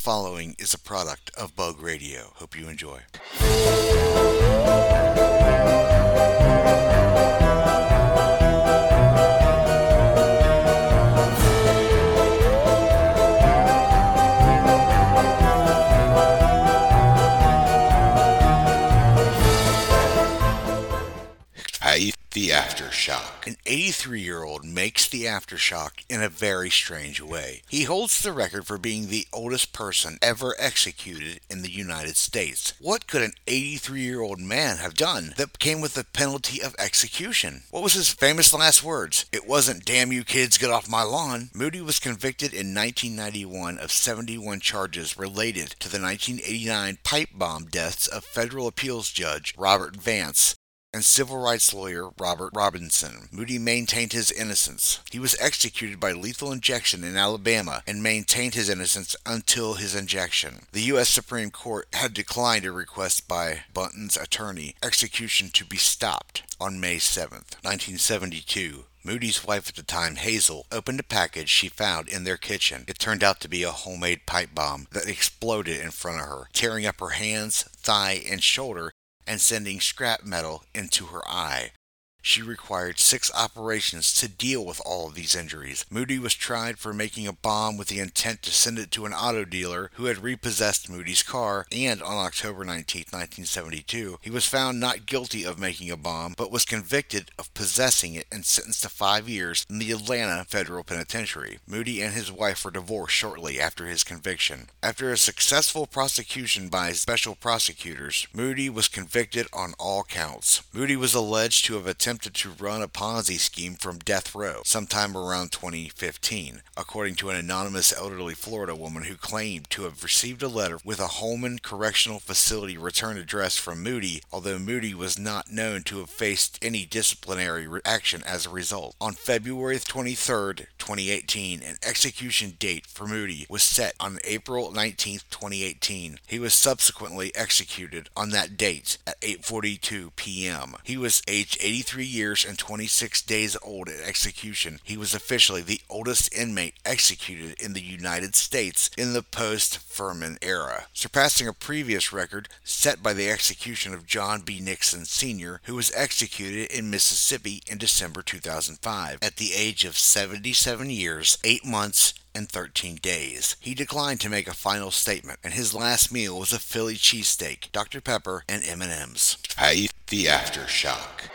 following is a product of Bug Radio. Hope you enjoy. The aftershock. An 83 year old makes the aftershock in a very strange way. He holds the record for being the oldest person ever executed in the United States. What could an 83 year old man have done that came with the penalty of execution? What was his famous last words? It wasn't, damn you kids, get off my lawn. Moody was convicted in 1991 of 71 charges related to the 1989 pipe bomb deaths of federal appeals judge Robert Vance and civil rights lawyer Robert Robinson. Moody maintained his innocence. He was executed by lethal injection in Alabama and maintained his innocence until his injection. The U.S. Supreme Court had declined a request by Bunton's attorney, execution to be stopped. On May 7, 1972, Moody's wife at the time, Hazel, opened a package she found in their kitchen. It turned out to be a homemade pipe bomb that exploded in front of her, tearing up her hands, thigh, and shoulder and sending scrap metal into her eye. She required six operations to deal with all of these injuries. Moody was tried for making a bomb with the intent to send it to an auto dealer who had repossessed Moody's car, and on October 19, 1972, he was found not guilty of making a bomb, but was convicted of possessing it and sentenced to five years in the Atlanta Federal Penitentiary. Moody and his wife were divorced shortly after his conviction. After a successful prosecution by special prosecutors, Moody was convicted on all counts. Moody was alleged to have attempted attempted to run a Ponzi scheme from death row sometime around 2015, according to an anonymous elderly Florida woman who claimed to have received a letter with a Holman Correctional Facility return address from Moody, although Moody was not known to have faced any disciplinary action as a result. On February 23, 2018, an execution date for Moody was set on April 19, 2018. He was subsequently executed on that date at 8:42 p.m. He was aged 83 years and 26 days old at execution. He was officially the oldest inmate executed in the United States in the post Furman era, surpassing a previous record set by the execution of John B. Nixon Sr., who was executed in Mississippi in December 2005 at the age of 77 years, 8 months, and 13 days. He declined to make a final statement, and his last meal was a Philly cheesesteak, Dr. Pepper, and M&Ms. Hey, the aftershock.